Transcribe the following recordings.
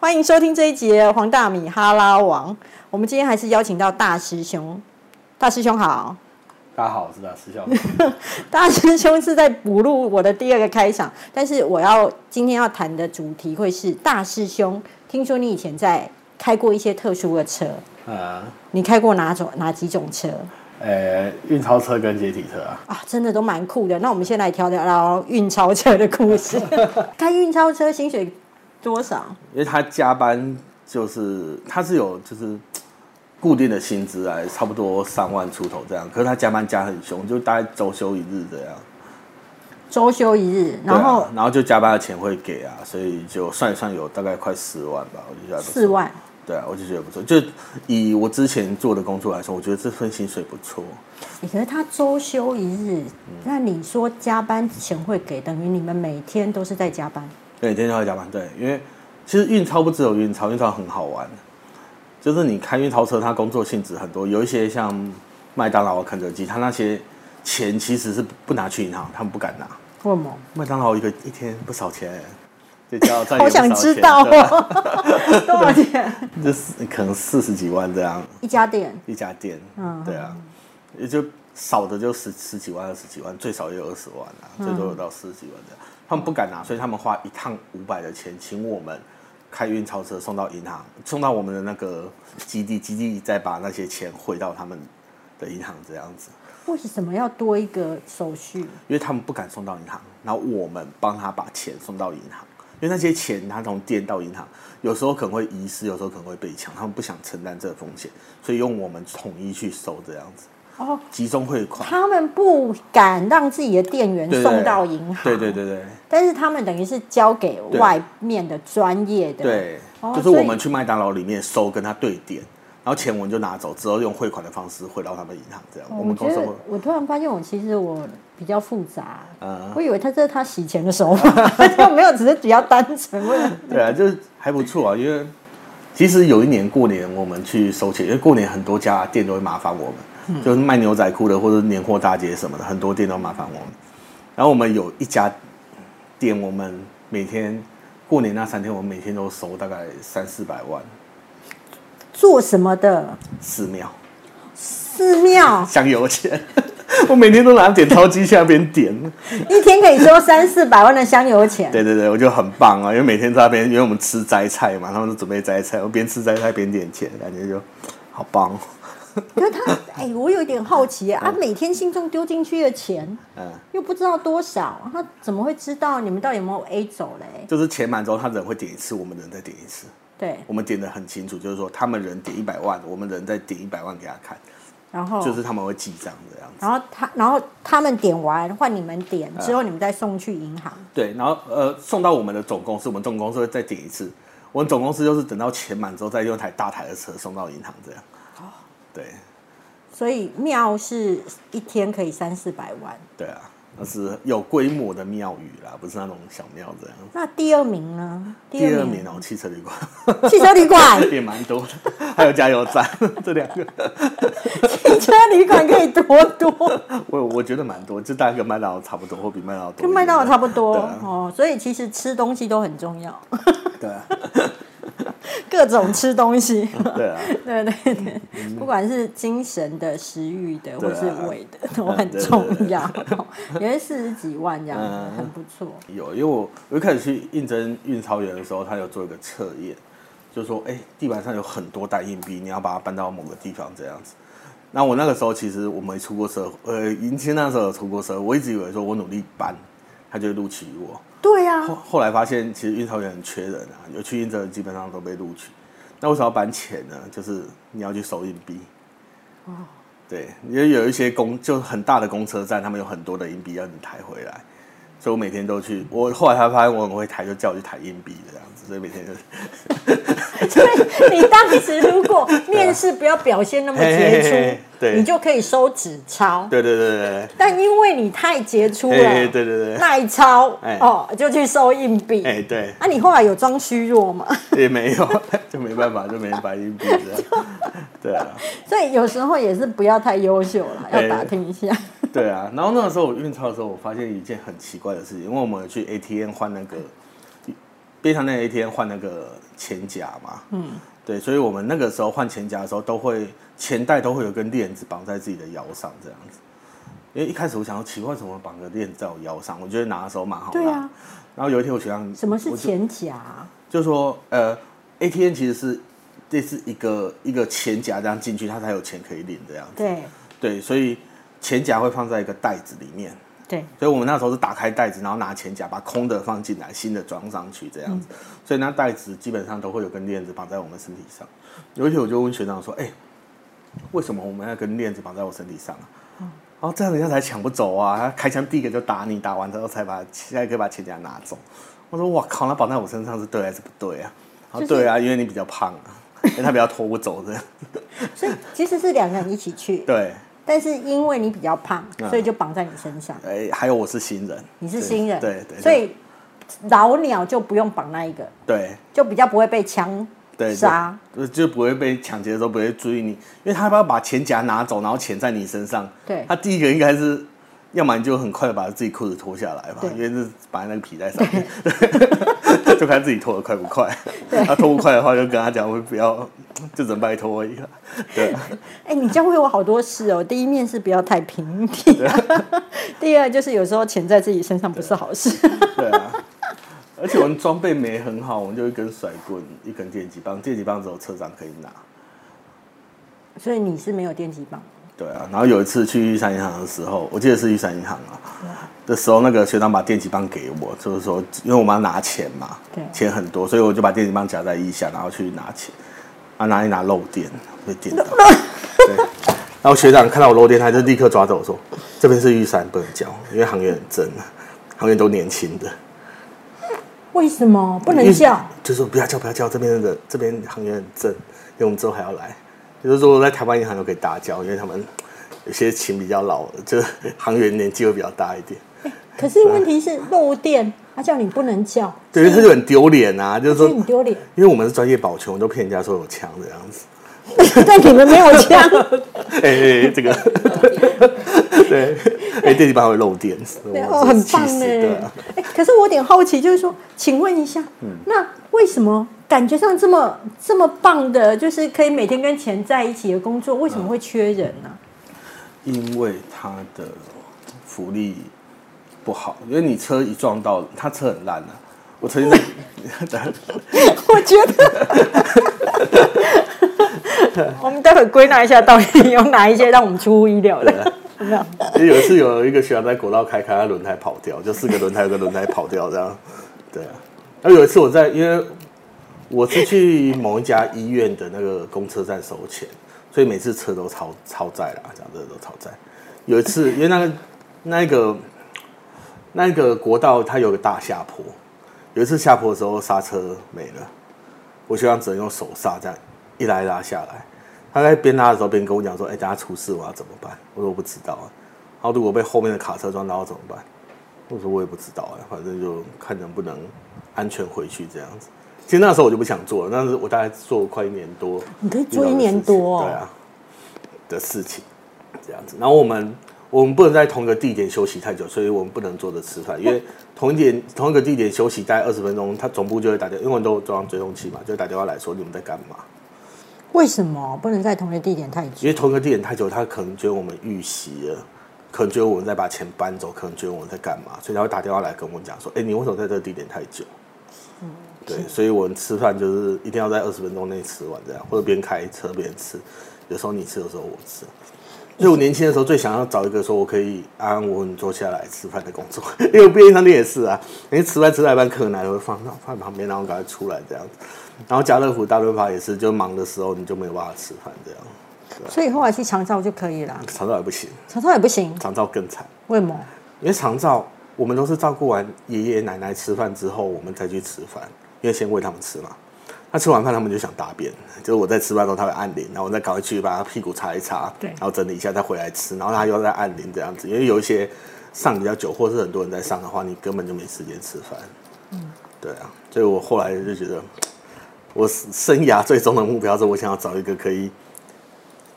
欢迎收听这一集的黄大米哈拉王。我们今天还是邀请到大师兄，大师兄好。大家好，我是大师兄。大师兄是在补录我的第二个开场，但是我要今天要谈的主题会是大师兄。听说你以前在开过一些特殊的车，呃，你开过哪种哪几种车呃，运钞车跟解体车啊，啊？真的都蛮酷的。那我们先来聊聊运钞车的故事。开运钞车薪水多少？因为他加班就是他是有就是固定的薪资啊，差不多三万出头这样。可是他加班加很凶，就大概周休一日这样。周休一日，然后然后就加班的钱会给啊，所以就算一算有大概快四万吧，我就觉得四。万。对啊，我就觉得不错。就以我之前做的工作来说，我觉得这份薪水不错。欸可是他周休一日，那你说加班钱会给，等于你们每天都是在加班。对，天天都在加班。对，因为其实运钞不只有运钞，运钞很好玩。就是你开运钞车，它工作性质很多，有一些像麦当劳、肯德基，它那些钱其实是不拿去银行，他们不敢拿。为什么？麦当劳一个一天不少钱，就加加好想知道哦，多少钱？就是可能四十几万这样一家店一家店。嗯对啊，也就少的就十十几万、二十几万，最少也有二十万啊，嗯最多有到四十几万这样。他们不敢拿，所以他们花一趟五百的钱，请我们开运钞车送到银行，送到我们的那个基地，基地再把那些钱汇到他们的银行这样子。为什么要多一个手续？因为他们不敢送到银行，然后我们帮他把钱送到银行，因为那些钱他从店到银行，有时候可能会遗失，有时候可能会被抢，他们不想承担这个风险，所以用我们统一去收这样子，哦，集中汇款。他们不敢让自己的店员送到银行，对对对对但是他们等于是交给外面的专业的，对，哦就是我们去麦当劳里面收，跟他对点，然后钱我们就拿走，之后用汇款的方式汇到他们银行，这样、哦我们公司会觉得，我突然发现我其实我比较复杂，嗯，我以为他这是他洗钱的手法，就没有，只是比较单纯对啊，就是还不错啊，因为其实有一年过年我们去收钱，因为过年很多家店都会麻烦我们，就是卖牛仔裤的或者年货大街什么的，很多店都麻烦我们。然后我们有一家店，我们每天过年那三天，我们每天都收大概三四百万，做什么的？寺庙。寺庙，香油钱，我每天都拿点钞机去那边点。一天可以收三四百万的香油钱，对对对，我觉得很棒啊，因为每天在那边，因为我们吃摘菜嘛，他们都准备摘菜，我边吃摘菜边点钱，感觉就好棒。可是他，哎、我有一点好奇啊，每天心中丢进去的钱嗯，又不知道多少，他怎么会知道你们到底有没有 A 走嘞？就是钱满之后，他人会点一次，我们人再点一次。对，我们点的很清楚，就是说他们人点一百万，我们人再点一百万给他看，然后就是他们会记账这样子。然后他，然后他们点完换你们点之后，你们再送去银行。对，然后呃送到我们的总公司，我们总公司会再点一次。我们总公司就是等到钱满之后，再用一台大台的车送到银行这样。哦，对所以庙是一天可以三四百万。对啊，那是有规模的庙宇啦，不是那种小庙这样。那第二名呢？第二名哦，汽车旅馆汽车旅馆，也蛮多的，还有加油站 这两个，汽车旅馆可以多多，我我觉得蛮多，就大概跟麦当劳差不多，或比麦当劳多。跟麦当劳差不多啊哦。所以其实吃东西都很重要，对啊，各种吃东西。对啊，对对对，不管是精神的、食欲的，或是胃的，都嗯很重要。也是四十几万这样子，嗯很不错。有，因为我我一开始去应征运钞员的时候，他有做一个测验，就说，哎、地板上有很多袋硬币，你要把它搬到某个地方这样子。那我那个时候其实我没出过社，呃，迎亲那时候有出过社，我一直以为说我努力搬，他就会录取我。对啊后，后来发现，其实运钞员很缺人啊，有去应征的基本上都被录取。那为什么要搬钱呢？就是你要去收硬币。哦。对，因为有一些公就很大的公车站，他们有很多的硬币要你抬回来，所以我每天都去。我后来才发现我很会抬，就叫我去抬硬币这样子，所以每天就 所以你当时如果面试不要表现那么杰出，对你就可以收纸钞。对对对对但因为你太杰出了，对对对，耐操哎哦，就去收硬币。哎对，啊，你后来有装虚弱吗？也没有，就没办法，就没人摆硬币这样。对啊，所以有时候也是不要太优秀了，要哎打听一下。对啊。然后那个时候我运钞的时候，我发现一件很奇怪的事情，因为我们去 ATM 换那个边上那 ATM 换那个钱夹嘛，嗯，对，所以我们那个时候换钱夹的时候，都会钱袋都会有根链子绑在自己的腰上这样子。因为一开始我想要奇怪，怎么绑个链子在我腰上？我觉得拿的时候蛮好拿。对啊。然后有一天我学长，什么是钱夹？就说呃，ATM 其实是这是一个一个钱夹这样进去，它才有钱可以领这样子。对。对，所以钱夹会放在一个袋子里面。对。所以我们那时候是打开袋子，然后拿钱夹把空的放进来，新的装上去这样子。所以那袋子基本上都会有根链子绑在我们身体上。有一天我就问学长说：“哎，为什么我们要跟链子绑在我身体上啊？”然后这样人家才抢不走啊！他开枪第一个就打你，打完之后才把现在可以把钱夹拿走。我说：“哇靠！那绑在我身上是对还是不对啊？”他说：“对啊，因为你比较胖啊，因为他比较拖不走这样。”所以其实是两个人一起去。对。但是因为你比较胖，所以就绑在你身上。哎，还有我是新人。你是新人。对对。所以老鸟就不用绑那一个。对。就比较不会被枪。杀，就不会被抢劫的时候不会注意你，因为他要把钱夹拿走，然后钱在你身上。对，他第一个应该是，要么你就很快的把自己裤子脱下来吧，因为是绑在那个皮带上面，就看自己脱的快不快。他脱不快的话，就跟他讲，我不要，就只能拜托一个。对。哎，你教会我好多事哦。第一面是不要太平底，第二就是有时候钱在自己身上不是好事。对啊。而且我们装备没很好，我们就一根甩棍，一根电击棒，电击棒只有车长可以拿。所以你是没有电击棒？对啊。然后有一次去玉山银行的时候，我记得是玉山银行啊，的时候那个学长把电击棒给我，就是说因为我们要拿钱嘛，对，钱很多，所以我就把电击棒夹在衣下，然后去拿钱。啊，拿一拿漏电，被电到。对。然后学长看到我漏电，他就立刻抓着我说：“这边是玉山，不能交，因为行员很真啊，行员都年轻的。”为什么不能叫？就是说不要叫，不要叫。这边的这边行业很正，因为我们之后还要来。就是说在台湾银行都可以打交，因为他们有些琴比较老，就是行员年纪会比较大一点。可是问题是漏电，他叫你不能叫，对，他就很丢脸啊。就是说 很丢脸，因为我们是专业保全，我都骗人家说有枪这样子。但你们没有枪。哎哎，这个 对，哎，电击棒会漏电，对哦，很棒呢。哎，可是我有点好奇，就是说，请问一下，嗯那为什么感觉上这么这么棒的，就是可以每天跟钱在一起的工作，为什么会缺人呢？因为他的福利不好，因为你车一撞到，他车很烂啊。我曾经，我觉得。我们待会归纳一下，到底有哪一些让我们出乎意料的？有 有一次有一个学长在国道开开，他轮胎跑掉，就四个轮胎有个轮胎跑掉这样。对啊，然后有一次我在，因为我是去某一家医院的那个公车站收钱，所以每次车都超超载啦，讲真的都超载。有一次，因为那个那个那个国道它有个大下坡，有一次下坡的时候刹车没了，我学长只能用手刹这样。一来拉下来，他在边拉的时候边跟我讲说：“哎，等下出事我要怎么办？”我说：“我不知道啊。”然后如果被后面的卡车撞到怎么办？我说：“我也不知道啊，反正就看能不能安全回去这样子。”其实那时候我就不想做了，但是我大概做快一年多。你可以做一年多，对啊，的事情这样子。然后我们我们不能在同一个地点休息太久，所以我们不能坐着吃饭，因为 同一点同一个地点休息大概二十分钟，他总部就会打电话，因为我都装追踪器嘛，就打电话来说你们在干嘛。为什么不能在同一个地点太久？因为同一个地点太久，他可能觉得我们遇袭了，可能觉得我们在把钱搬走，可能觉得我们在干嘛，所以他会打电话来跟我们讲说：“哎，你为什么在这个地点太久？”嗯，对，所以我们吃饭就是一定要在二十分钟内吃完这样，或者边开车边吃。有时候你吃，有时候我吃。所以我年轻的时候最想要找一个说我可以安安稳稳坐下来吃饭的工作，因为我便利商店也是啊，你吃饭吃到一半，客人来了会放到饭旁边，然后赶快出来这样子。然后家乐福、大润发也是，就忙的时候你就没有办法吃饭这样。所以后来去长照就可以了。长照也不行，长照也不行，长照更惨。为什么？因为长照我们都是照顾完爷爷奶奶吃饭之后，我们再去吃饭，因为先喂他们吃嘛。他吃完饭，他们就想大便，就是我在吃饭的时候他会按铃，然后我再赶快去把他屁股擦一擦，对，然后整理一下再回来吃，然后他又在按铃这样子。因为有一些上比较久，或是很多人在上的话，你根本就没时间吃饭。嗯，对啊，所以我后来就觉得。我 生涯最终的目标是，我想要找一个可以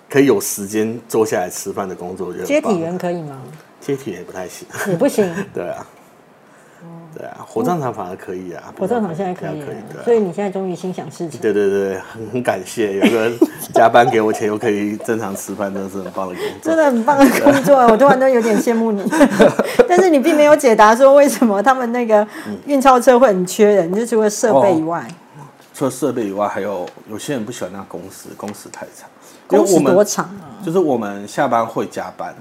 可以有时间坐下来吃饭的工作。接体员可以吗？接体也不太行，也不行。对啊。对啊，火葬场反而可以啊，火葬场现在可以了，所以你现在终于心想事成。对对对，很很感谢有个加班给我钱又可以正常吃饭，真的是很棒的工作，真的很棒的工作，我突然都有点羡慕你。但是你并没有解答说为什么他们那个运钞车会很缺人，就除了设备以外，除了设备以外，还有有些人不喜欢那工时，工时太长。工时多长啊？就是我们下班会加班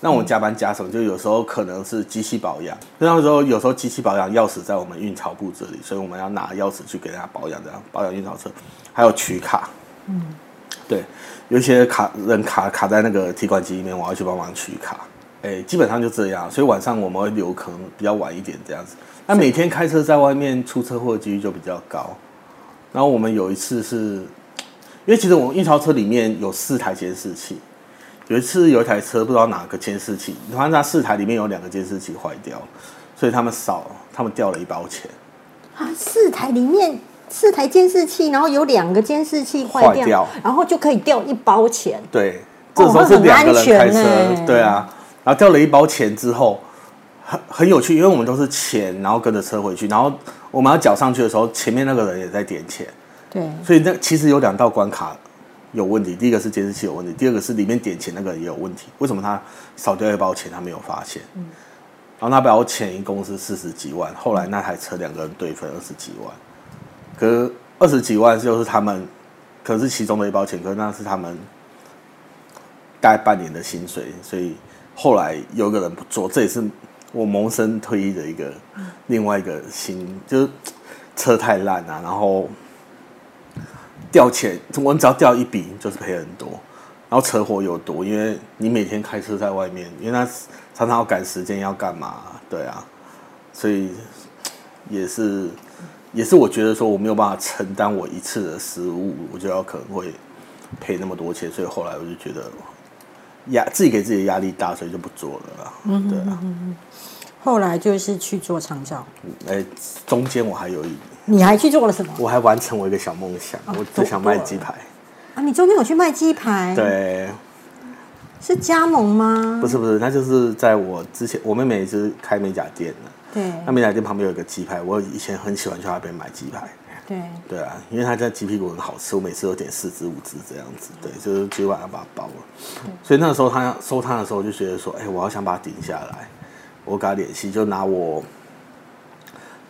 那我们加班加什么？就有时候可能是机器保养，那时候有时候机器保养钥匙在我们运钞部这里，所以我们要拿钥匙去给人家保养，这样保养运钞车。还有取卡，嗯，对，有一些卡人卡卡在那个提款机里面，我要去帮忙取卡。哎，基本上就这样，所以晚上我们会留可能比较晚一点这样子。那每天开车在外面出车祸的几率就比较高。然后我们有一次是，因为其实我们运钞车里面有四台监视器。有一次有一台车不知道哪个监视器，反正它四台里面有两个监视器坏掉，所以他们少，他们掉了一包钱。啊，四台里面四台监视器，然后有两个监视器坏掉，然后就可以掉一包钱。对，这时候是两个人开车，对啊，然后掉了一包钱之后，很很有趣，因为我们都是钱，然后跟着车回去，然后我们要缴上去的时候，前面那个人也在点钱，对，所以那其实有两道关卡。有问题，第一个是监视器有问题，第二个是里面点钱那个人也有问题。为什么他少掉一包钱，他没有发现？嗯，然后那包钱一共是四十几万，后来那台车两个人对分二十几万，可是二十几万就是他们，可是其中的一包钱，可是那是他们大概半年的薪水，所以后来有个人不做，这也是我萌生退役的一个另外一个心，就是车太烂啊，然后。掉钱，我只要掉一笔就是赔很多，然后车祸又多，因为你每天开车在外面，因为他常常要赶时间要干嘛，对啊，所以也是也是我觉得说我没有办法承担我一次的失误，我就要可能会赔那么多钱，所以后来我就觉得压自己给自己的压力大，所以就不做了啦，对啊。后来就是去做长照，哎，中间我还有一，你还去做了什么？我还完成我一个小梦想，我就想卖鸡排啊！你中间有去卖鸡排？对，是加盟吗？不是不是，那就是在我之前，我妹妹是开美甲店的，对，那美甲店旁边有一个鸡排，我以前很喜欢去那边买鸡排，对对啊，因为他家鸡屁股很好吃，我每次都点四只五只这样子，对，就是今晚要把它包了，所以那个时候他收摊的时候，我就觉得说，哎，我要想把它顶下来。我跟他联系，就拿我，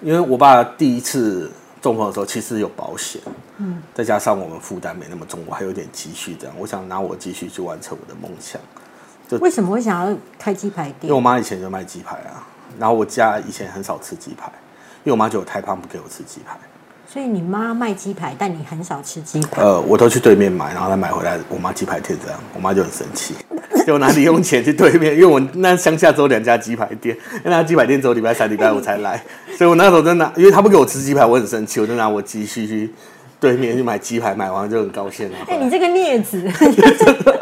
因为我爸第一次中风的时候，其实有保险，嗯，再加上我们负担没那么重，我还有点积蓄，这样，我想拿我积蓄去完成我的梦想。就为什么会想要开鸡排店？因为我妈以前就卖鸡排啊，然后我家以前很少吃鸡排，因为我妈觉得我太胖，不给我吃鸡排。所以你妈卖鸡排，但你很少吃鸡排。呃，我都去对面买，然后再买回来我妈鸡排店这样，我妈就很生气。就拿零用钱去对面，因为我那乡下只有两家鸡排店，那家鸡排店只有礼拜三、礼拜五才来，所以我那时候就拿，因为他不给我吃鸡排，我很生气，我就拿我积蓄去对面去买鸡排，买完就很高兴了。哎，你这个镊子，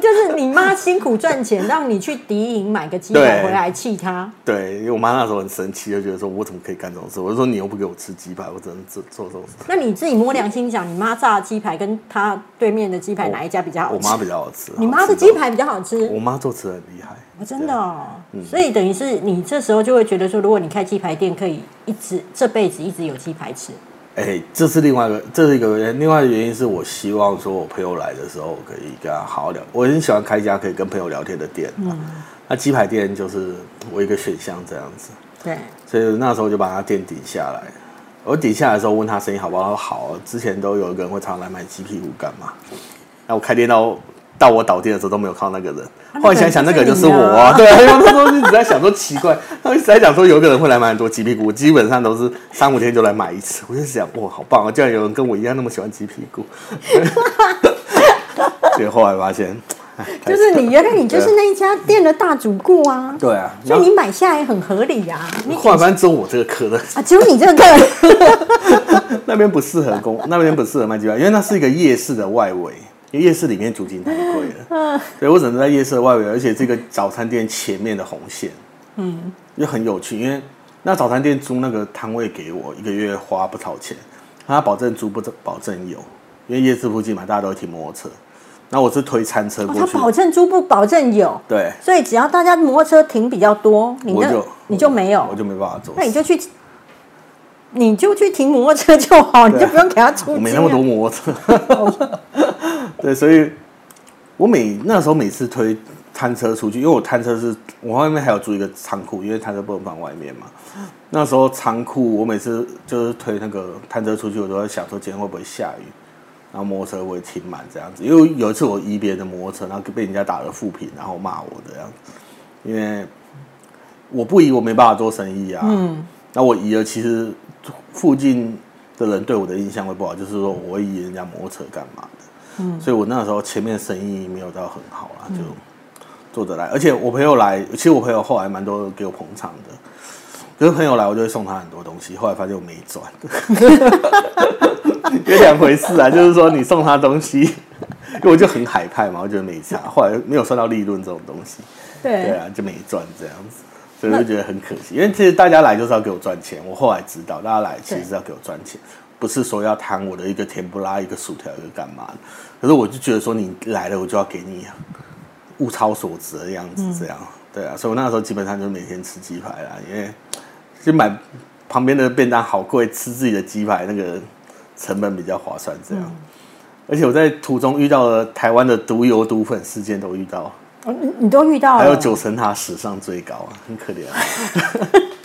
就是你妈辛苦赚钱，让你去敌营买个鸡排回来气她。对，因为我妈那时候很生气，就觉得说我怎么可以干这种事？我就说你又不给我吃鸡排，我只能做做这种事。那你自己摸良心讲，你妈炸的鸡排跟她对面的鸡排哪一家比较好吃？我妈比较好吃。你妈的鸡排比较好吃。我妈做吃很厉害。我真的哦。所以等于是你这时候就会觉得说，如果你开鸡排店，可以一直这辈子一直有鸡排吃。哎，这是另外一个，这是一个原因。另外一个原因是我希望说，我朋友来的时候可以跟他好好聊。我很喜欢开一家可以跟朋友聊天的店。嗯，那鸡排店就是我一个选项这样子。对，所以那时候就把他店顶下来。我顶下来的时候问他生意好不好，他说好。之前都有一个人会常来买鸡屁股干嘛？那我开店到。到我倒店的时候都没有看到那个人，后来想想那个就是我啊，对，因为那时候一直在想说奇怪，他一直在讲说有一个人会来买很多鸡屁股，基本上都是三五天就来买一次，我就想哇好棒啊，竟然有人跟我一样那么喜欢鸡屁股，所以后来发现，就是你原来你就是那一家店的大主顾啊，对啊，所以你买下来很合理呀。后来发现只有我这个客人。啊，只有你这个客人，那边不适合工，那边不适合卖鸡排，因为那是一个夜市的外围。因为夜市里面租金太贵了，所以我只能在夜市的外围，而且这个早餐店前面的红线，嗯，就很有趣。因为那早餐店租那个摊位给我一个月花不少钱，他保证租不保证有，因为夜市附近嘛，大家都会停摩托车，那我是推餐车哦，过去，他保证租不保证有，对，所以只要大家摩托车停比较多，你就你就没有。我，就没办法做事。那你就去，你就去停摩托车就好，你就不用给他出金、啊。我没那么多摩托车。对，所以我每那时候每次推摊车出去，因为我摊车是我外面还有租一个仓库，因为摊车不能放外面嘛。那时候仓库我每次就是推那个摊车出去，我都在想说今天会不会下雨，然后摩托车会停满这样子。因为有一次我移别人的摩托车，然后被人家打了负评，然后骂我这样子，因为我不移我没办法做生意啊。嗯，那我移了，其实附近的人对我的印象会不好，就是说我会移人家摩托车干嘛的。嗯，所以我那时候前面生意没有到很好啦，就做得来。而且我朋友来，其实我朋友后来蛮多给我捧场的。可是朋友来，我就会送他很多东西。后来发现我没赚，有两回事啊。就是说你送他东西，因为我就很海派嘛，我觉得没差。后来没有算到利润这种东西，对对啊，就没赚这样子，所以我就觉得很可惜。因为其实大家来就是要给我赚钱，我后来知道，大家来其实是要给我赚钱，不是说要贪我的一个甜不拉、一个薯条、一个干嘛的。可是我就觉得说你来了，我就要给你物超所值的样子，这样、对啊。所以我那个时候基本上就每天吃鸡排啦，因为就买旁边的便当好贵，吃自己的鸡排那个成本比较划算，这样。而且我在途中遇到了台湾的毒油毒粉事件，都遇到。哦你你都遇到了，还有九层塔史上最高啊，很可怜、啊。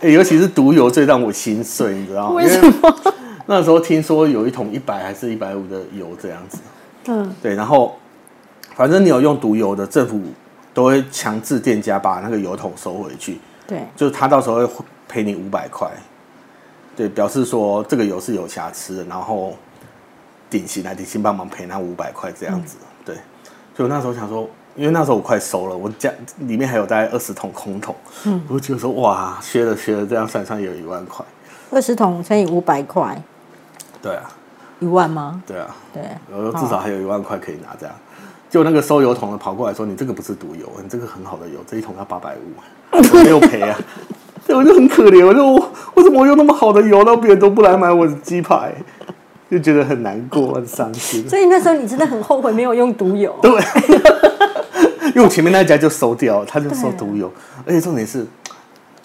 欸 尤其是毒油最让我心碎，你知道吗？为什因么？那时候听说有一桶一百还是一百五的油这样子，嗯，对，然后反正你有用毒油的，政府都会强制店家把那个油桶收回去，对，就是他到时候会赔你五百块，对，表示说这个油是有瑕疵的，然后顶薪来顶薪帮忙赔那五百块这样子，对，所以我那时候想说，因为那时候我快收了，我家里面还有大概二十桶空桶，嗯，我就觉得说哇，削了削了，这样算上也有一万块，二十桶乘以五百块，对啊，一万吗？对啊，对，我说至少还有一万块可以拿这样。就那个收油桶的跑过来说：“你这个不是毒油，你这个很好的油，这一桶要八百五，我没有赔啊。”对，我就很可怜，我就我为什么我用那么好的油，然后别人都不来买我的鸡排，就觉得很难过，很伤心。所以那时候你真的很后悔没有用毒油。对，因为我前面那家就收掉，他就收毒油，而且重点是，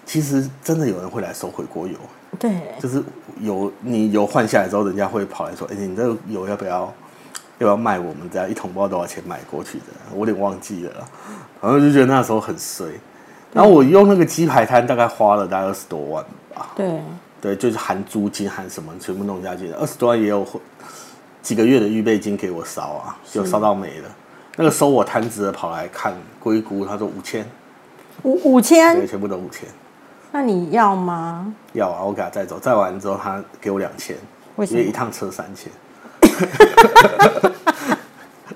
其实真的有人会来收回锅油，对，就是油你油换下来之后，人家会跑来说：“哎、你这个油要不要要不要卖我们这样一桶不知道多少钱买过去的？”我有点忘记了。啦，反正就觉得那时候很衰。然后我用那个鸡排摊大概花了大概二十多万吧，对，对，就是含租金含什么全部弄下去的，二十多万也有几个月的预备金给我烧啊，就烧到没了。那个收我摊子的跑来看龟估，他说五千，五五对，千，全部都五千。那你要吗？要啊，我给他载走，载完之后他给我两千，为什么因为一趟车三千。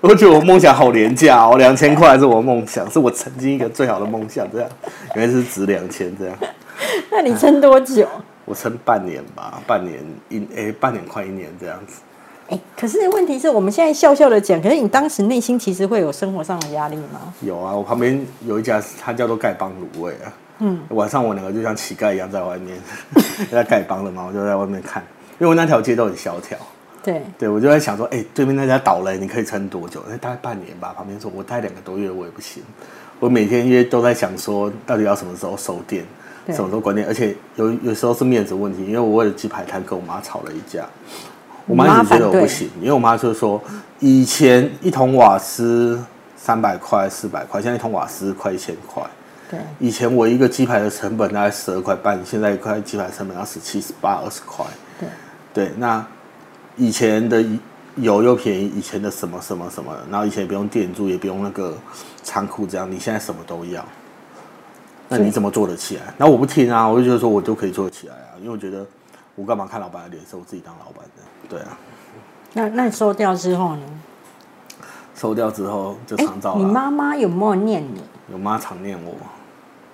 我觉得我梦想好廉价哦，两千块是我的梦想，是我曾经一个最好的梦想。这样，原来是值两千这样。那你撑多久？我撑半年吧，半年一诶、半年快一年这样子。哎、可是问题是我们现在笑笑的讲，可是你当时内心其实会有生活上的压力吗？有啊，我旁边有一家，它叫做丐帮卤味啊。嗯，晚上我两个就像乞丐一样在外面，在丐帮的嘛，我就在外面看，因为那条街都很萧条。对，对，我就在想说，哎、对面那家倒了，你可以撑多久？那大概半年吧。旁边说，我待两个多月我也不行。我每天因为都在想说，到底要什么时候收店，对什么时候关店，而且有有时候是面子问题，因为我为了鸡排摊跟我妈吵了一架。我妈一直觉得我不行，因为我妈就说，以前一桶瓦斯三百块、四百块，现在一桶瓦斯快一千块。对，以前我一个鸡排的成本大概十二块半，现在一块鸡排成本要十七、十八、二十块。对，对，那以前的油又便宜，以前的什么什么什么，然后以前也不用店租，也不用那个仓库，这样你现在什么都要，那你怎么做得起来？然后我不听啊，我就觉得说我都可以做得起来啊，因为我觉得我干嘛看老板的脸色，我自己当老板的。对啊，那那你收掉之后呢？收掉之后就哎、常照了。你妈妈有没有念你？有妈常念我，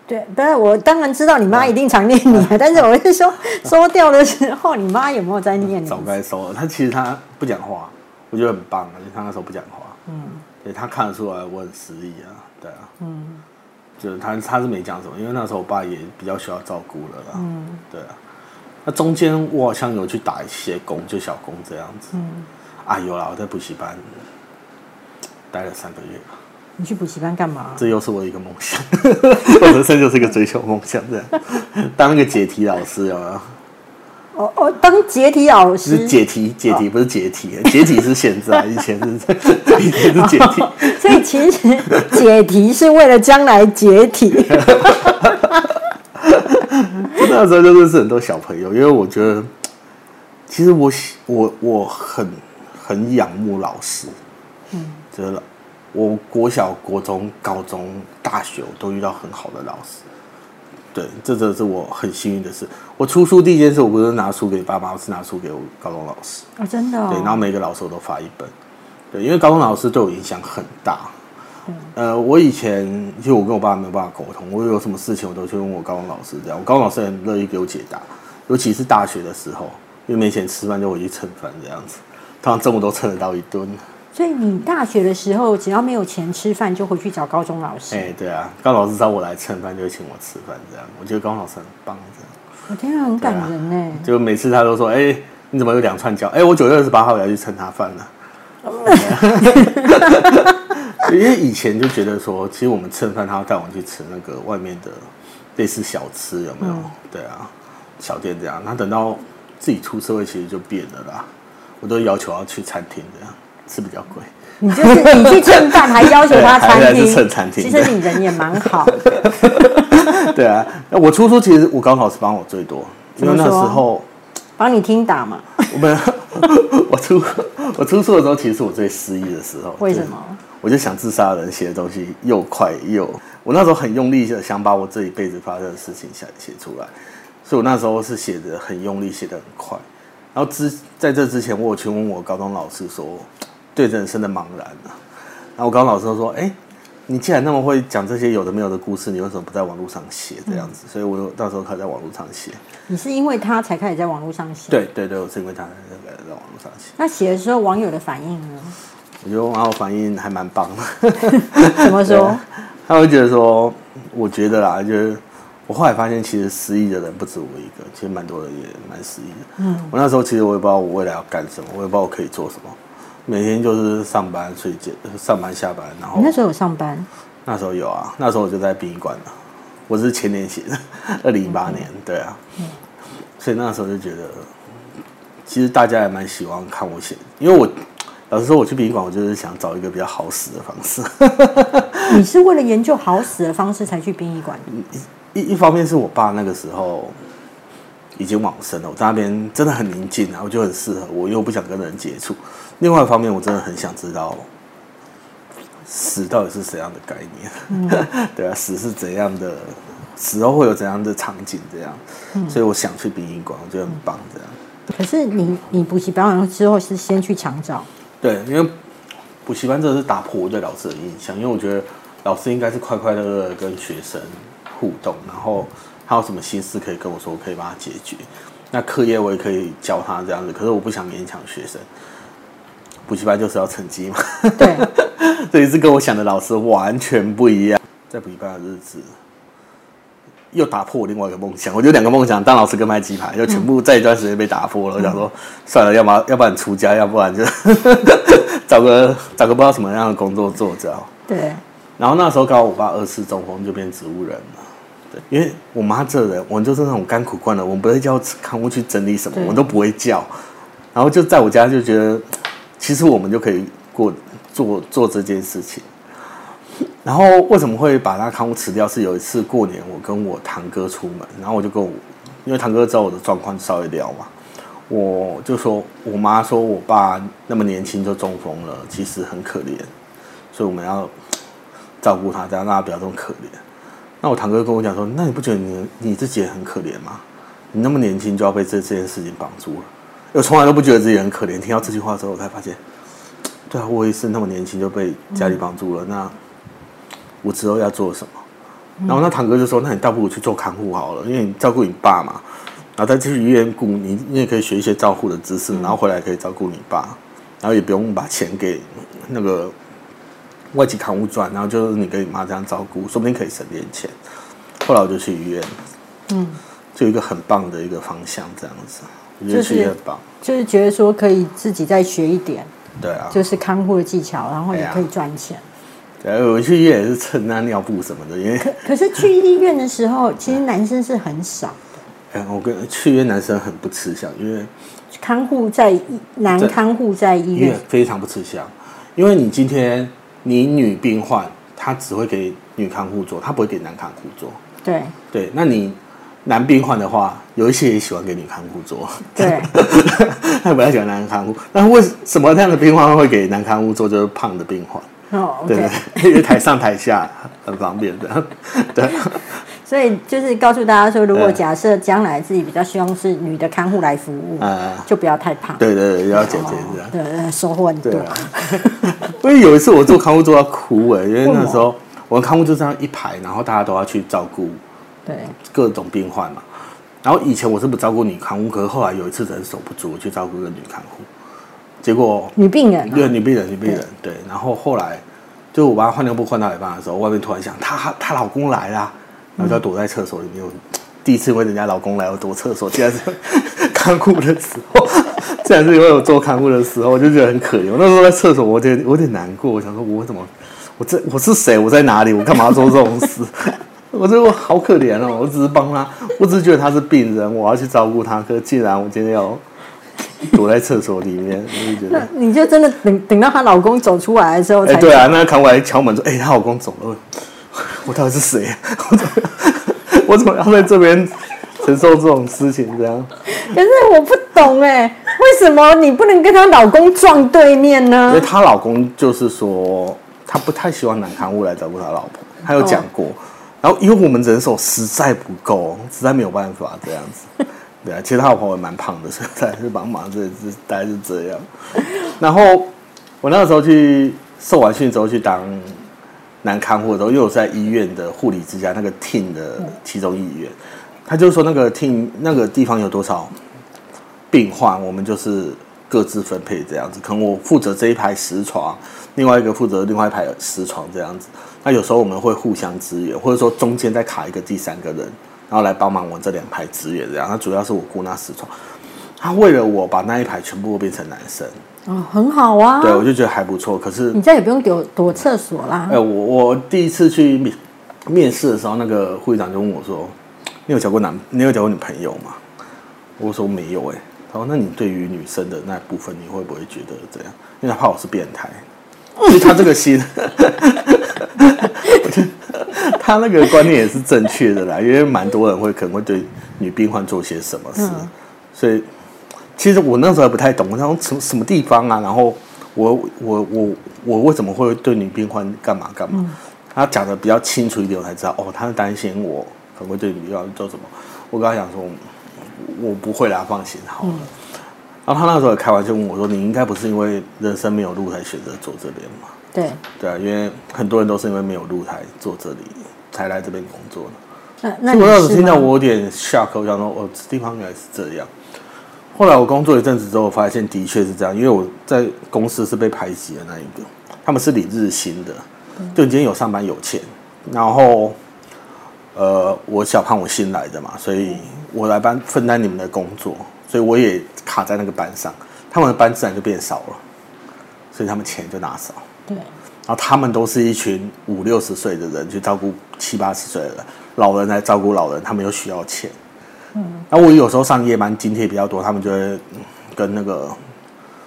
对，不是我当然知道你妈一定常念你啊，但是我是说收掉的时候，你妈有没有在念你？早该收了。他其实他不讲话，我觉得很棒啊，因为他那时候不讲话。嗯，对他看得出来我很失意啊，对啊。嗯，就是他他是没讲什么，因为那时候我爸也比较需要照顾了啦。嗯，对啊。那中间我好像有去打一些工，就小工这样子。嗯。啊，有啦，我在补习班待了三个月吧。你去补习班干嘛？这又是我一个梦想，我人生就是一个追求梦想这样，当那个解题老师有没有？哦哦，当解题老是师，解题，解题不是解题，解题是现在，以前是 以前是解题。所以其实解题是为了将来解那时候就认识很多小朋友，因为我觉得，其实我喜我我很很仰慕老师，嗯，觉得我国小、国中、高中、大学我都遇到很好的老师，对，这真的是我很幸运的事。我出书第一件事，我不是拿书给爸妈，我是拿书给我高中老师，哦，真的、哦。对，然后每个老师我都发一本，对，因为高中老师对我影响很大。呃，我以前其实我跟我爸没有办法沟通，我有什么事情我都去问我高中老师，这样我高中老师很乐意给我解答，尤其是大学的时候，因为没钱吃饭就回去蹭饭这样子，通常中午都蹭得到一顿。所以你大学的时候，只要没有钱吃饭，就回去找高中老师。哎、对啊，高中老师找我来蹭饭就会请我吃饭这样，我觉得高中老师很棒这样。我天啊，很感人呢。就每次他都说：“哎、你怎么有两串脚？哎、我九月二十八号也要去蹭他饭呢。因为以前就觉得说，其实我们蹭饭，他要带我们去吃那个外面的类似小吃，有没有？对啊，小店这样。那等到自己出社会，其实就变了啦。我都要求要去餐厅这样，吃比较贵。你就是你去蹭饭，还要求他 餐厅，蹭餐厅其实你人也蛮好的。对啊，那我出书其实我高中老师帮我最多，因为那时候帮你听打嘛？我们 我出我出书的时候，其实是我最失意的时候。为什么？我就想自杀的人写的东西又快又，我那时候很用力的想把我这一辈子发生的事情写写出来，所以我那时候是写的很用力，写的很快。然后之在这之前，我有去问我高中老师说，对人生的茫然啊。然后我高中老师就说，哎、你既然那么会讲这些有的没有的故事，你为什么不在网络上写这样子？所以我到时候开始在网络上写。你是因为他才开始在网络上写？。对对对，我是因为他在在在网络上写，那写的时候，网友的反应呢？我觉得网友反应还蛮棒的。怎么说？他会觉得说，我觉得啦，就是我后来发现，其实失忆的人不止我一个，其实蛮多人也蛮失忆的。嗯，我那时候其实我也不知道我未来要干什么，我也不知道我可以做什么，每天就是上班睡觉，上班下班，然后你那时候有上班？那时候有啊，那时候我就在殡仪馆了，我是前年写的，二零一八年，对啊，所以那时候就觉得，其实大家也蛮喜欢看我写，因为我老实说，我去殡仪馆，我就是想找一个比较好死的方式。你是为了研究好死的方式才去殡仪馆的？一一方面是我爸那个时候已经往生了，我在那边真的很宁静啊，我就很适合我，又不想跟人接触。另外一方面，我真的很想知道死到底是怎样的概念，对啊，死是怎样的，死后会有怎样的场景，这样，所以我想去殡仪馆，我觉得很棒，这样。可是你你补习班完之后是先去长照，对，因为补习班真的是打破我对老师的印象，因为我觉得老师应该是快快乐乐的跟学生互动，然后他有什么心事可以跟我说，我可以帮他解决。那课业我也可以教他这样子，可是我不想勉强学生。补习班就是要成绩嘛，对，这一次跟我想的老师完全不一样。在补习班的日子，又打破我另外一个梦想。我就两个梦想，当老师跟卖鸡排，就全部在一段时间被打破了。我想说，算了，要不然要不然出家，要不然就 找个找个不知道什么样的工作做这样。对，然后那时候刚好我爸二次中风，就变植物人了。对，因为我妈这人，我们就是那种甘苦惯了，我们不会叫看护去整理什么，我们都不会叫。然后就在我家就觉得，其实我们就可以过做做这件事情。然后为什么会把那看护辞掉？是有一次过年，我跟我堂哥出门，然后我就跟我，因为堂哥知道我的状况，稍微聊嘛，我就说我妈说我爸那么年轻就中风了，其实很可怜，所以我们要照顾他，这样让他不要这么可怜。那我堂哥跟我讲说，那你不觉得你你自己也很可怜吗？你那么年轻就要被这这件事情绑住了。我从来都不觉得自己很可怜，听到这句话之后，我才发现，对啊，我也是那么年轻就被家里绑住了。那我之后要做什么？然后那堂哥就说：“那你倒不如去做看护好了，因为你照顾你爸嘛，然后再去医院顾你，你也可以学一些照护的知识，然后回来可以照顾你爸，然后也不用把钱给那个外籍看护赚，然后就是你跟你妈这样照顾，说不定可以省点钱。”后来我就去医院，嗯，就一个很棒的一个方向，这样子，就是。就是觉得说可以自己再学一点，对啊，就是看护的技巧，然后也可以赚钱。对，我去医院也是蹭那尿布什么的，因为可可是去医院的时候，其实男生是很少的。哎，我跟去医院男生很不吃香，因为看护在医男看护在医院医院非常不吃香，因为你今天你女病患，他只会给女看护做，他不会给男看护做。对对，那你男病患的话，有一些也喜欢给女看护做，对，他不太喜欢男看护。那为什么这样的病患会给男看护做？就是胖的病患。哦对 因为台上台下很方便的。对，所以就是告诉大家说，如果假设将来自己比较希望是女的看护来服务，呃，就不要太胖。对对对，要减减这样。对对，收获很多对。啊，因为有一次我做看护做到哭哎、因为那时候我的看护就这样一排，然后大家都要去照顾对，各种病患嘛。然后以前我是不照顾女看护，可是后来有一次人手不足，我去照顾一个女看护，结果女病人、对啊，女病人女病人对，然后后来就我帮她换尿布换到一半的时候，外面突然响，她她老公来啦，然后就要躲在厕所里面。我第一次因为人家老公来我躲厕所，竟然是看护的时候，竟然是因为我做看护的时候，我就觉得很可怜。我那时候在厕所，我有点我有点难过，我想说我怎么我这我是谁？我在哪里？我干嘛要做这种事？我觉得我好可怜哦！我只是帮他，我只是觉得他是病人，我要去照顾他。可是既然我今天要躲在厕所里面，我就觉得那你就真的等等到她老公走出来的时候哎、才、对啊，那个看过来敲门说：“哎、她老公走了，我到底是谁、啊？我怎么我怎么要在这边承受这种事情？这样可是我不懂哎，为什么你不能跟她老公撞对面呢因呢为？她老公就是说，他不太希望男看护来照顾他老婆，他有讲过。然后因为我们人手实在不够，实在没有办法这样子。对啊，其实他老婆也蛮胖的，所以他还是帮忙，这这大概是这样。然后我那个时候去受完训之后去当男看护的时候，因为我在医院的护理之家那个 team 的其中一员，他就说那个 team 那个地方有多少病患，我们就是各自分配这样子。可能我负责这一排十床，另外一个负责另外一排十床这样子。那有时候我们会互相支援，或者说中间再卡一个第三个人，然后来帮忙我这两排支援这样。那主要是我姑那死床。他为了我把那一排全部都变成男生，哦，很好啊。对我就觉得还不错。可是你这样也不用躲躲厕所啦。哎、我我第一次去面面试的时候，那个护士长就问我说：“你有交过男，你有交过女朋友吗？”我说没有、哎，他说：“那你对于女生的那部分，你会不会觉得怎样？因为他怕我是变态。”其实他这个心，我觉得他那个观念也是正确的啦，因为蛮多人会可能会对女病患做些什么事，所以其实我那时候还不太懂，我想说什么什么地方啊，然后我我我我为什么会对女病患干嘛干嘛？他讲的比较清楚一点，我才知道哦，他是担心我可能会对女病患做什么。我跟他讲说，我不会啦，放心好了。然后他那时候也开玩笑问我说：“你应该不是因为人生没有路才选择做这边嘛？”对，对啊，因为很多人都是因为没有路才做这里，才来这边工作的。那那我那时候听到我有点下口，我想说哦，这地方原来是这样。后来我工作一阵子之后，发现的确是这样，因为我在公司是被排挤的那一个，他们是领日薪的，就你今天有上班有钱，然后呃，我小胖我新来的嘛，所以我来帮分担你们的工作，所以我也卡在那个班上，他们的班自然就变少了，所以他们钱就拿少。对，然后他们都是一群五六十岁的人去照顾七八十岁的人，老人来照顾老人，他们又需要钱。嗯，那我有时候上夜班津贴比较多，他们就会嗯跟那个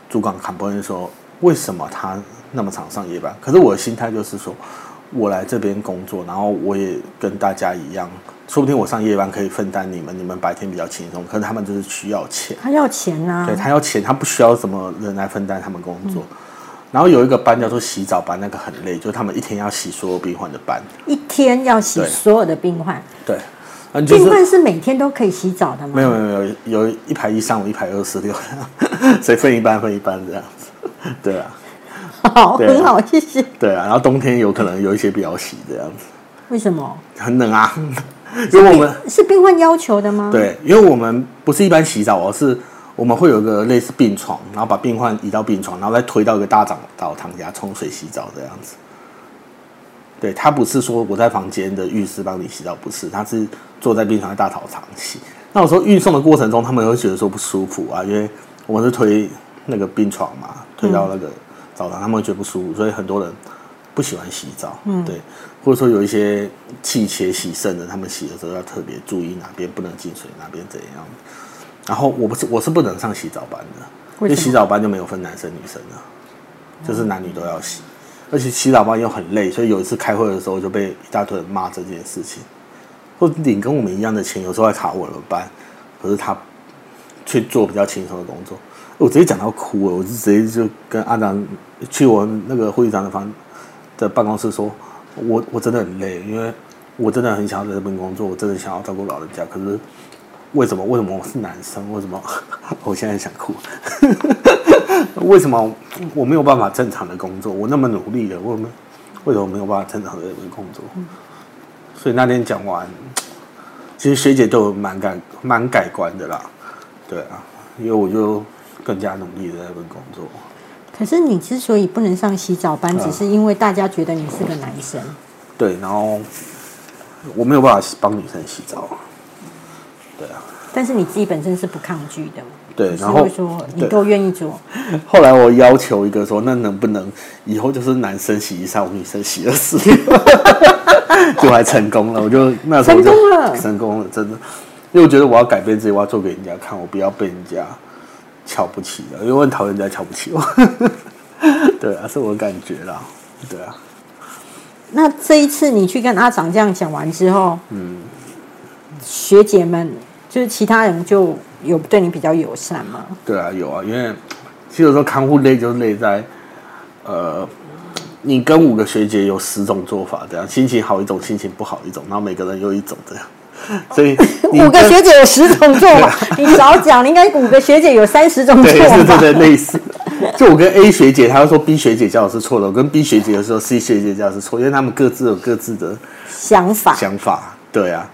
主管坎伯恩说，为什么他那么常上夜班？可是我的心态就是说，我来这边工作，然后我也跟大家一样，说不定我上夜班可以分担你们，你们白天比较轻松，可是他们就是需要钱。他要钱呐、对他要钱，他不需要什么人来分担他们工作。然后有一个班叫做洗澡班，那个很累，就是他们一天要洗所有病患的班。一天要洗所有的病患，对，嗯，就是病患是每天都可以洗澡的吗？没有没有没有，有一排一上午，一排二四六，所以分一班分一班这样子。对啊，好，对很好，谢谢。对啊，然后冬天有可能有一些不要洗这样子，为什么？很冷啊，因为我们是病患要求的吗？，对，因为我们不是一般洗澡而，是我们会有一个类似病床，然后把病患移到病床，然后再推到一个大澡澡堂给他冲水洗澡这样子。对他不是说我在房间的浴室帮你洗澡，不是，他是坐在病床的大澡堂洗。那有时候运送的过程中，他们会觉得说不舒服啊，因为我们是推那个病床嘛，推到那个澡堂，他们会觉得不舒服，所以很多人不喜欢洗澡。嗯，对，或者说有一些气切洗肾的，他们洗的时候要特别注意哪边不能进水，哪边怎样。然后我不是我是不能上洗澡班的，因为洗澡班就没有分男生女生了，就是男女都要洗，而且洗澡班又很累，所以有一次开会的时候就被一大堆人骂这件事情。或领跟我们一样的钱，有时候还卡我的班，可是他去做比较轻松的工作，我直接讲到哭了，我就直接就跟阿长去我那个会议长的房的办公室说，我我真的很累，因为我真的很想要在这边工作，我真的想要照顾老人家，可是为什么为什么我是男生？为什么 我现在想哭？为什么我没有办法正常的工作？我那么努力的，为什么为什么没有办法正常的工作？所以那天讲完，其实学姐都蛮改蛮改观的啦，对啊，因为我就更加努力的在份工作。可是你之所以不能上洗澡班，只是因为大家觉得你是个男生。对，然后我没有办法帮女生洗澡。对啊。但是你自己本身是不抗拒的。对，然后说你都愿意做。后来我要求一个说，那能不能以后就是男生洗一下，我女生洗二次，就还成功了。我就那时候成功了，成功了，真的。因为我觉得我要改变自己，我要做给人家看，我不要被人家瞧不起的，因为我很讨厌人家瞧不起我。对啊，是我感觉啦。对啊。那这一次你去跟阿长这样讲完之后，嗯，学姐们就是其他人就。有对你比较友善吗？对啊，有啊，因为其实有时候看护累就累在，呃，你跟五个学姐有十种做法，这样心情好一种，心情不好一种，然后每个人有一种这样，所以 五个学姐有十种做法，你少讲，你应该五个学姐有三十种做法，对对对，类似。就我跟 A 学姐，她要说 B 学姐教的是错的；我跟 B 学姐的时候，C 学姐教的是错，因为他们各自有各自的想法。想法，对啊。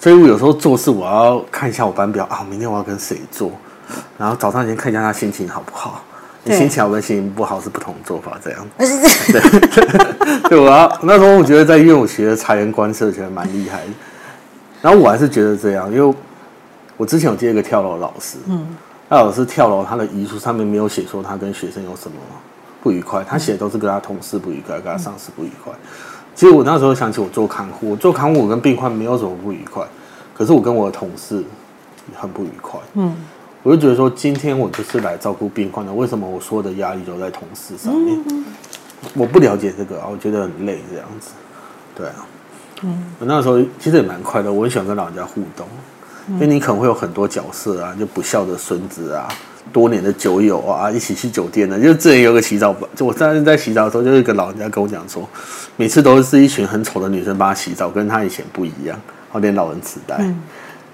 所以我有时候做事，我要看一下我班表啊，明天我要跟谁做，然后早上先看一下他心情好不好。你心情好跟心情不好是不同做法，这样。对，对，我要那时候我觉得在医院我学的察言观色，觉得蛮厉害的。然后我还是觉得这样，因为我之前有接一个跳楼老师，嗯，那老师跳楼，他的遗书上面没有写说他跟学生有什么不愉快，他写的都是跟他同事不愉快，跟他上司不愉快。其实我那时候想起我做看护，我做看护我跟病患没有什么不愉快，可是我跟我的同事很不愉快。嗯，我就觉得说，今天我就是来照顾病患的，为什么我所有的压力都在同事上面？我不了解这个啊，我觉得很累这样子。对啊，嗯，我那时候其实也蛮快乐，我很喜欢跟老人家互动，因为你可能会有很多角色啊，就不孝的孙子啊。多年的酒友啊，一起去酒店的，就之前有个洗澡，就我当时在洗澡的时候，就有一个老人家跟我讲说，每次都是一群很丑的女生帮他洗澡，跟他以前不一样，有点老人痴呆，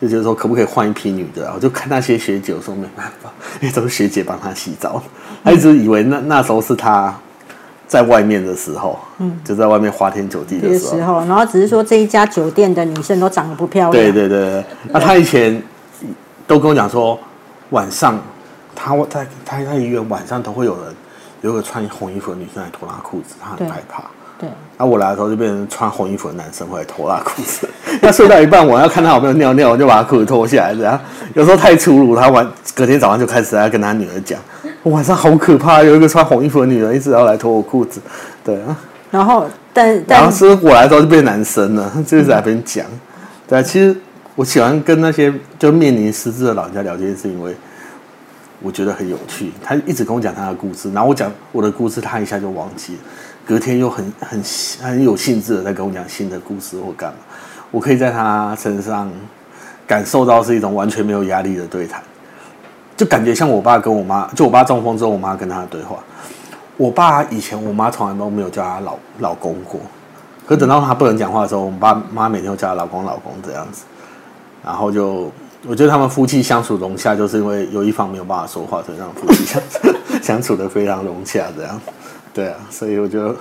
就觉得说可不可以换一批女的？啊我就看那些学姐，我说没办法，因为都是学姐帮他洗澡，他一直以为那那时候是他在外面的时候，嗯，就在外面花天酒地的时候，然后只是说这一家酒店的女生都长得不漂亮，对对对，那他以前都跟我讲说晚上。他在他在医院晚上都会有人，有个穿红衣服的女生来脱拉裤子，他很害怕。对，那我来的时候就变成穿红衣服的男生会来脱拉裤子。那 睡到一半，我要看他有没有尿尿，我就把他裤子脱下来。这样有时候太粗鲁，他晚隔天早上就开始在跟他女儿讲，晚上好可怕，有一个穿红衣服的女人一直要来脱我裤子。对啊，然后但当时我来的时候就变男生了，就是在那边讲。对啊，其实我喜欢跟那些就面临失智的老人家聊天，是因为。我觉得很有趣，他一直跟我讲他的故事，然后我讲我的故事，他一下就忘记了，隔天又很很很有兴致的在跟我讲新的故事或干嘛，我可以在他身上感受到是一种完全没有压力的对谈，就感觉像我爸跟我妈，就我爸中风之后，我妈跟他的对话。我爸以前我妈从来都没有叫他老老公过，可等到他不能讲话的时候，我们爸妈每天都叫他老公老公这样子，然后就。我觉得他们夫妻相处融洽，就是因为有一方没有办法说话，所以让夫妻相处 相处的非常融洽。这样，对啊，所以我觉得，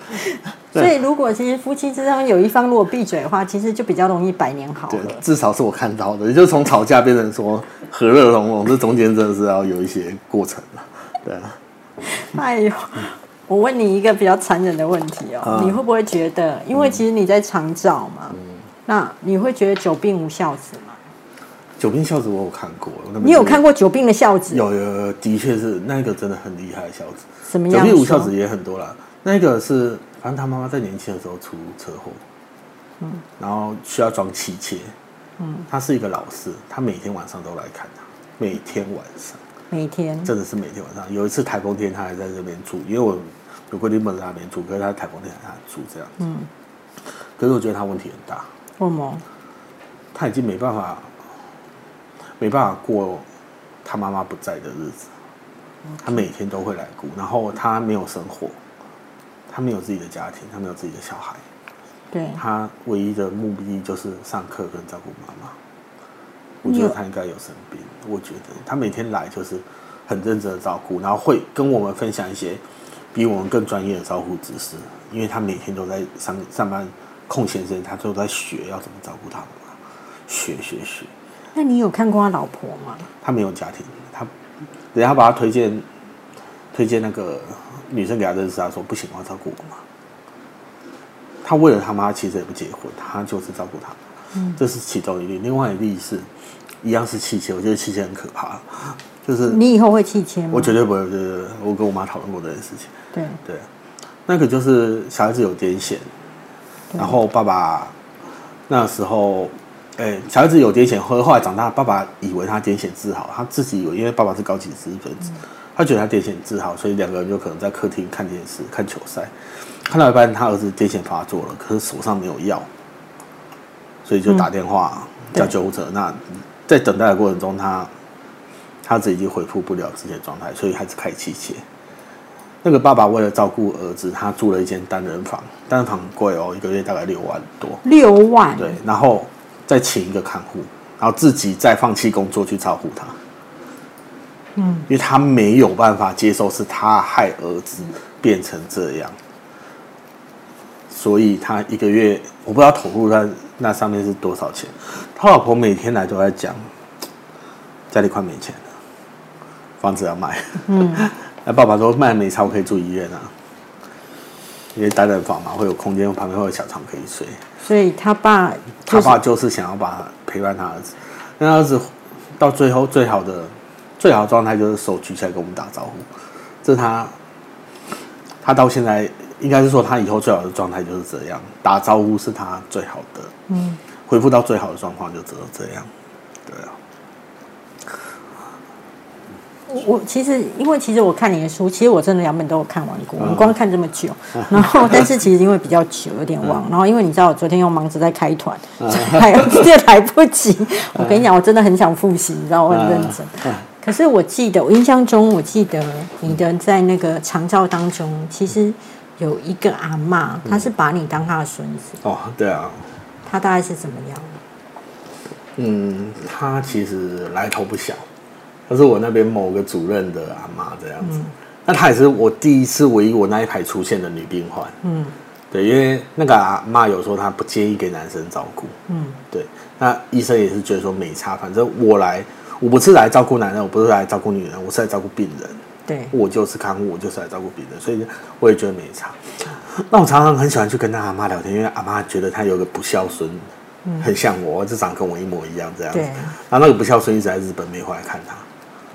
所以如果其实夫妻之中有一方如果闭嘴的话，其实就比较容易百年好了。至少是我看到的，也就从吵架变成说和乐融融，这中间真的是要有一些过程了。对啊。哎呦，我问你一个比较残忍的问题哦，你会不会觉得，因为其实你在长照嘛，那你会觉得久病无孝子吗？久病孝子我有看过，你有看过久病的孝子？有有，的确是那个真的很厉害的孝子。什么样？久病无孝子也很多啦。那个是，反正他妈妈在年轻的时候出车祸，嗯，然后需要装气切，嗯，他是一个老师，他每天晚上都来看他，每天晚上，每天真的是每天晚上。有一次台风天，他还在这边住，因为我有规定不能在那边住，可是他台风天他住这样，嗯，可是我觉得他问题很大，为什么？他已经没办法。没办法过他妈妈不在的日子，他每天都会来顾，然后他没有生活，他没有自己的家庭，他没有自己的小孩，对，他唯一的目的就是上课跟照顾妈妈。我觉得他应该有生病，我觉得他每天来就是很认真的照顾，然后会跟我们分享一些比我们更专业的照顾知识，因为他每天都在上上班空闲时间，他都在学要怎么照顾他妈妈，学学学。那你有看过他老婆吗？他没有家庭，他人家把他推荐推荐那个女生给他认识，他说不行，我要照顾我妈。他为了他妈，其实也不结婚，他就是照顾他。嗯，这是其中一例。另外一例是一样是气切，我觉得气切很可怕。就是你以后会气切吗？我绝对不会。对对我跟我妈讨论过这件事情。对对，那个就是小孩子有癫痫，然后爸爸那时候。哎，小孩子有癫痫，后后来长大，爸爸以为他癫痫治好，他自己以为，因为爸爸是高级知识分子，他觉得他癫痫治好，所以两个人就可能在客厅看电视、看球赛，看到一半，他儿子癫痫发作了，可是手上没有药，所以就打电话叫救护车。那在等待的过程中，他他自己已经恢复不了之前状态，所以还是开气切。那个爸爸为了照顾儿子，他住了一间单人房，单人房贵哦，一个月大概六万多，六万对，然后。再请一个看护，然后自己再放弃工作去照顾他。嗯，因为他没有办法接受是他害儿子变成这样，所以他一个月我不知道投入在那上面是多少钱。他老婆每天来都在讲，家里快没钱了，房子要卖。嗯，那爸爸说卖没差，我可以住医院啊，因为单人房嘛，会有空间，旁边会有小床可以睡。所以他爸，他爸就是想要把陪伴他儿子，那儿子到最后最好的最好的状态就是手举起来跟我们打招呼，这是他，他到现在应该是说他以后最好的状态就是这样，打招呼是他最好的，嗯，恢复到最好的状况就只有这样，对啊。我其实，因为其实我看你的书，其实我真的两本都有看完过。我们光看这么久，然后但是其实因为比较久，有点忘。然后因为你知道，我昨天又忙着在开团，还也来不及。我跟你讲，我真的很想复习，你知道，我很认真。可是我记得，我印象中，我记得你的在那个长照当中，其实有一个阿妈，她是把你当她的孙子。哦，对啊。她大概是怎么样？嗯，她其实来头不小。她是我那边某个主任的阿妈这样子，那她也是我第一次唯一我那一排出现的女病患。嗯，对，因为那个阿妈有说她不介意给男生照顾。嗯，对，那医生也是觉得说没差，反正我来，我不是来照顾男人，我不是来照顾女人，我是来照顾病人。对，我就是看护，我就是来照顾病人，所以我也觉得没差。那我常常很喜欢去跟他阿妈聊天，因为阿妈觉得他有个不孝孙，很像我，就长跟我一模一样这样子。然后那个不孝孙一直在日本没回来看他。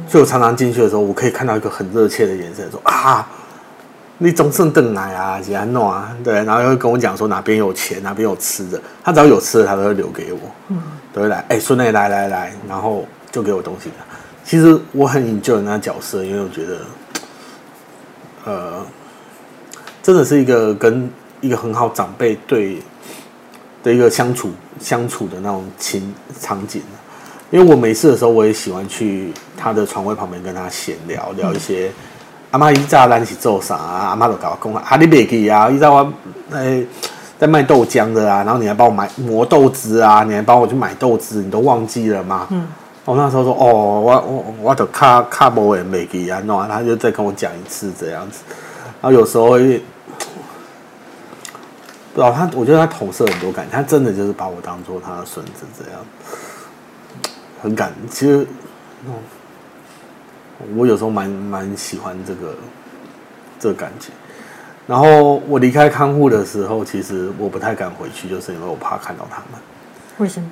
所以我常常进去的时候，我可以看到一个很热切的眼神，说啊，你总剩邓奶啊，吉安诺啊，对，然后又会跟我讲说哪边有钱，哪边有吃的，他只要有吃的，他都会留给我，嗯，都会来，哎，孙内来来来，然后就给我东西的。其实我很引就那角色，因为我觉得，呃，真的是一个跟一个很好长辈对的一个相处相处的那种情场景。因为我没事的时候，我也喜欢去他的床位旁边跟他闲聊，聊一些阿妈一早咱是做啥啊？阿妈都搞工啊，阿你别去啊！一早我诶在卖豆浆的啊，然后你还帮我买磨豆子啊，你还帮我去买豆子，你都忘记了吗？嗯，我那时候说哦，我我我的卡卡无也没给啊，那他就再跟我讲一次这样子，然后有时候会 不知道他，我觉得他投射很多感情，他真的就是把我当做他的孙子这样。很感，其实，我有时候蛮蛮喜欢这个这个感觉。然后我离开看护的时候，其实我不太敢回去，就是因为我怕看到他们。为什么？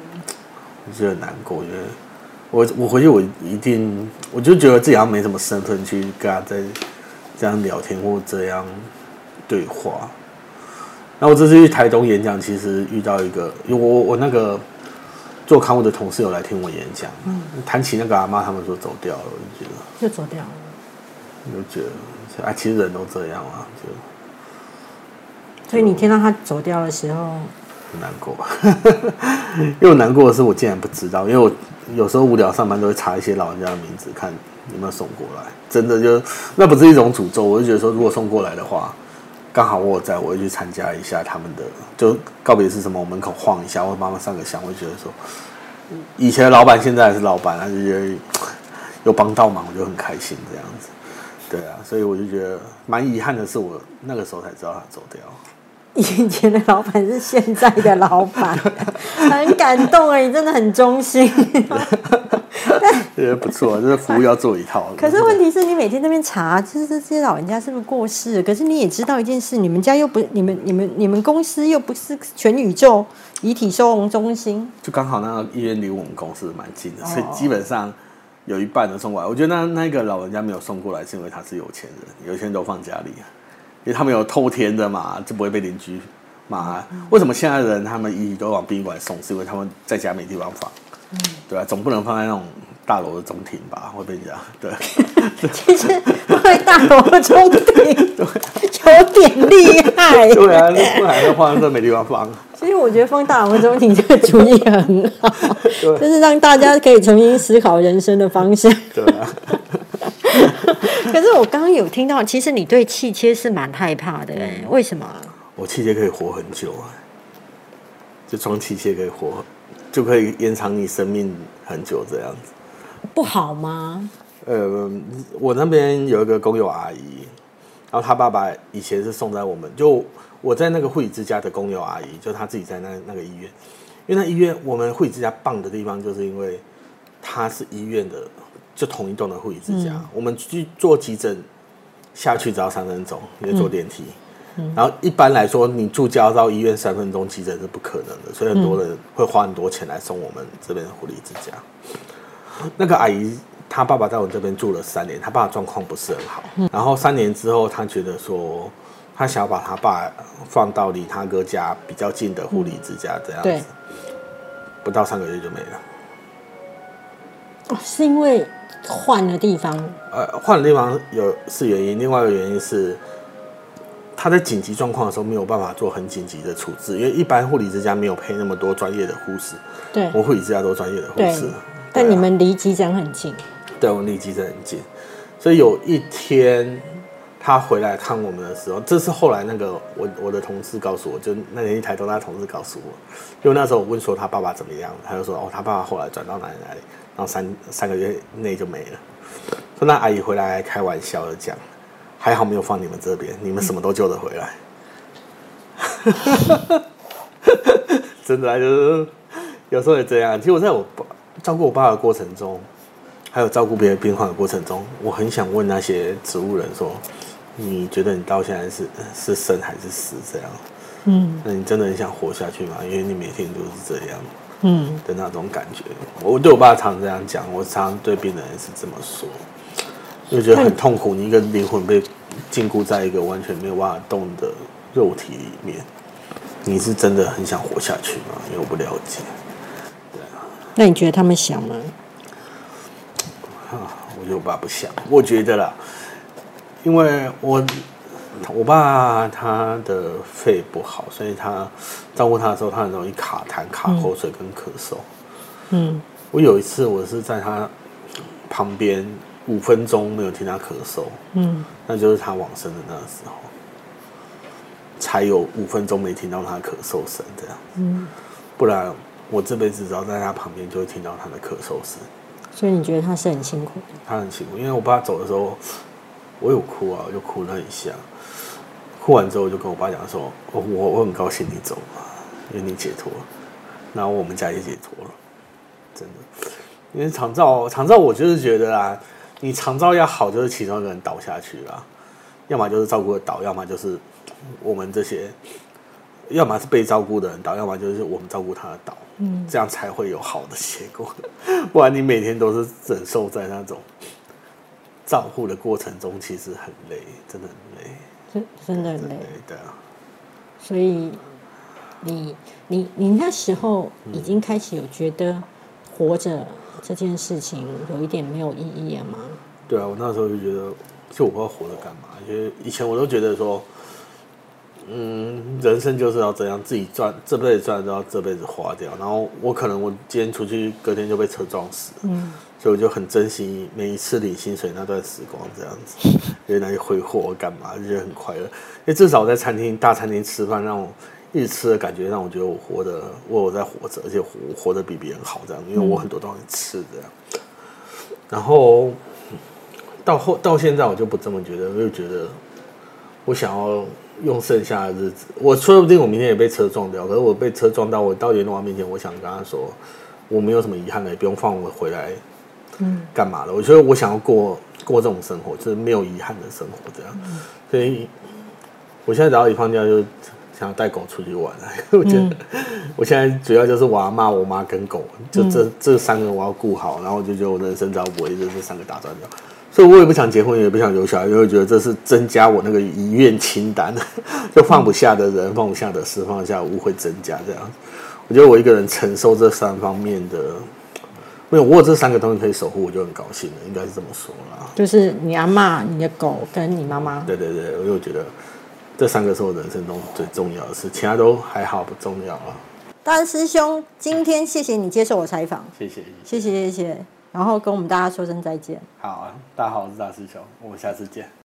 我觉得难过，因为我我回去我一定，我就觉得自己好像没什么身份去跟他在这样聊天或这样对话。然后我这次去台东演讲，其实遇到一个，因为我我那个做刊物的同事有来听我演讲，嗯，谈起那个阿妈，他们说走掉了，我就觉得就走掉了，就觉得啊，其实人都这样啊，就。所以你听到他走掉的时候，很难过，因为我难过的是我竟然不知道，因为我有时候无聊上班都会查一些老人家的名字，看有没有送过来。真的就那不是一种诅咒，我就觉得说，如果送过来的话，刚好我在，我会去参加一下他们的，就告别是什么，我门口晃一下，我帮忙上个香，我就觉得说，以前的老板现在还是老板，他就觉得有帮到忙，我就很开心这样子。对啊，所以我就觉得蛮遗憾的是，我那个时候才知道他走掉。以前的老板是现在的老板，很感动哎，你真的很忠心。对，不错，这个服务要做一套。可是问题是你每天那边查，就是这些老人家是不是过世？可是你也知道一件事，你们家又不，你们、你们、你们公司又不是全宇宙遗体收容中心，就刚好那个医院离我们公司蛮近的，所以基本上有一半都送过来。我觉得那那个老人家没有送过来，是因为他是有钱人，有钱人都放家里。因为他们有透天的嘛，就不会被邻居骂。为什么现在人他们一都往殡仪馆送？是因为他们在家没地方放，对吧？总不能放在那种大楼的中庭吧？会被人家对。其实放在大楼的中庭有点厉害。对啊，不然的话都没地方放。其实我觉得放大楼中庭这个主意很好，就是让大家可以重新思考人生的方向。对啊。可是我刚刚有听到，其实你对气切是蛮害怕的，哎，为什么？我气切可以活很久啊，就装气切可以活，就可以延长你生命很久这样子，不好吗？呃，我那边有一个工友阿姨，然后她爸爸以前是送在我们，就我在那个护理之家的工友阿姨，就她自己在那那个医院，因为那医院我们护理之家棒的地方，就是因为它是医院的。就同一栋的护理之家，我们去做急诊，下去只要三分钟，因为坐电梯。然后一般来说，你住家到医院三分钟急诊是不可能的，所以很多人会花很多钱来送我们这边的护理之家。那个阿姨，她爸爸在我这边住了三年，她爸状况不是很好。然后三年之后，她觉得说，她想要把她爸放到离他哥家比较近的护理之家，这样子，不到三个月就没了。哦，是因为。换了地方，呃，换了地方有是原因，另外一个原因是他在紧急状况的时候没有办法做很紧急的处置，因为一般护理之家没有配那么多专业的护士，对，我护理之家都专业的护士，但你们离急诊很近，对，我们离急诊很近，所以有一天他回来看我们的时候，这是后来那个我我的同事告诉我，就那年一台东他同事告诉我，因为那时候我问说他爸爸怎么样，他就说哦，他爸爸后来转到哪里哪里。然后三三个月内就没了。说那阿姨回来开玩笑的讲，还好没有放你们这边，你们什么都救得回来。真的啊，就是有时候也这样。其实我在我照顾我爸的过程中，还有照顾别的病患的过程中，我很想问那些植物人说：你觉得你到现在是是生还是死？这样，嗯，那你真的很想活下去吗？因为你每天都是这样。嗯的那种感觉，我对我爸常常这样讲，我常常对病人也是这么说，就觉得很痛苦。你一个灵魂被禁锢在一个完全没有办法动的肉体里面，你是真的很想活下去吗？因为我不了解。对啊，那你觉得他们想吗？啊，我觉得我爸不想。我觉得啦，因为我。我爸他的肺不好，所以他照顾他的时候，他很容易卡痰、卡口水跟咳嗽。嗯，我有一次我是在他旁边五分钟没有听他咳嗽，嗯，那就是他往生的那个时候，才有五分钟没听到他咳嗽声这样。嗯，不然我这辈子只要在他旁边就会听到他的咳嗽声。所以你觉得他是很辛苦的？他很辛苦，因为我爸走的时候，我有哭啊，就哭了一下。哭完之后，我就跟我爸讲说：“我我我很高兴你走了，因为你解脱，然后我们家也解脱了，真的。因为长照长照，我就是觉得啊，你长照要好，就是其中一个人倒下去了，要么就是照顾的倒，要么就是我们这些要么是被照顾的人倒，要么就是我们照顾他的倒，嗯，这样才会有好的结果。不然你每天都是忍受在那种照顾的过程中，其实很累，真的很累，真真的很累，对啊。所以你你你那时候已经开始有觉得活着这件事情有一点没有意义了吗？对啊，我那时候就觉得，就我不知道活着干嘛，因为以前我都觉得说。嗯，人生就是要这样，自己赚，这辈子赚都要这辈子花掉。然后我可能我今天出去，隔天就被车撞死。嗯，所以我就很珍惜每一次领薪水那段时光，这样子，因为那些挥霍干嘛，就觉得很快乐。因为至少在餐厅大餐厅吃饭，让我一直吃的感觉，让我觉得我活的，我我在活着，而且活活得比别人好，这样，因为我很多东西吃这样。然后到后到现在，我就不这么觉得，我就觉得我想要。用剩下的日子，我说不定我明天也被车撞掉。可是我被车撞到，我到阎罗王面前，我想跟他说，我没有什么遗憾的，也不用放我回来，嗯，干嘛了？我觉得我想要过过这种生活，就是没有遗憾的生活，这样。所以，我现在只要一放假，就想要带狗出去玩。我觉得，我现在主要就是我要骂我妈跟狗，就这这三个我要顾好，然后我就觉得我人生只要围着这三个打转掉。所以我也不想结婚，也不想留小孩，因为觉得这是增加我那个遗愿清单，就放不下的人，放不下的事，放不下物会增加这样。我觉得我一个人承受这三方面的，没有我有这三个东西可以守护，我就很高兴了，应该是这么说啦。就是你阿妈、你的狗跟你妈妈。对对对，我就觉得这三个是我人生中最重要的事，其他都还好不重要啊。大师兄，今天谢谢你接受我采访，谢谢，谢谢谢谢。然后跟我们大家说声再见。好啊，大家好，我是大师兄，我们下次见。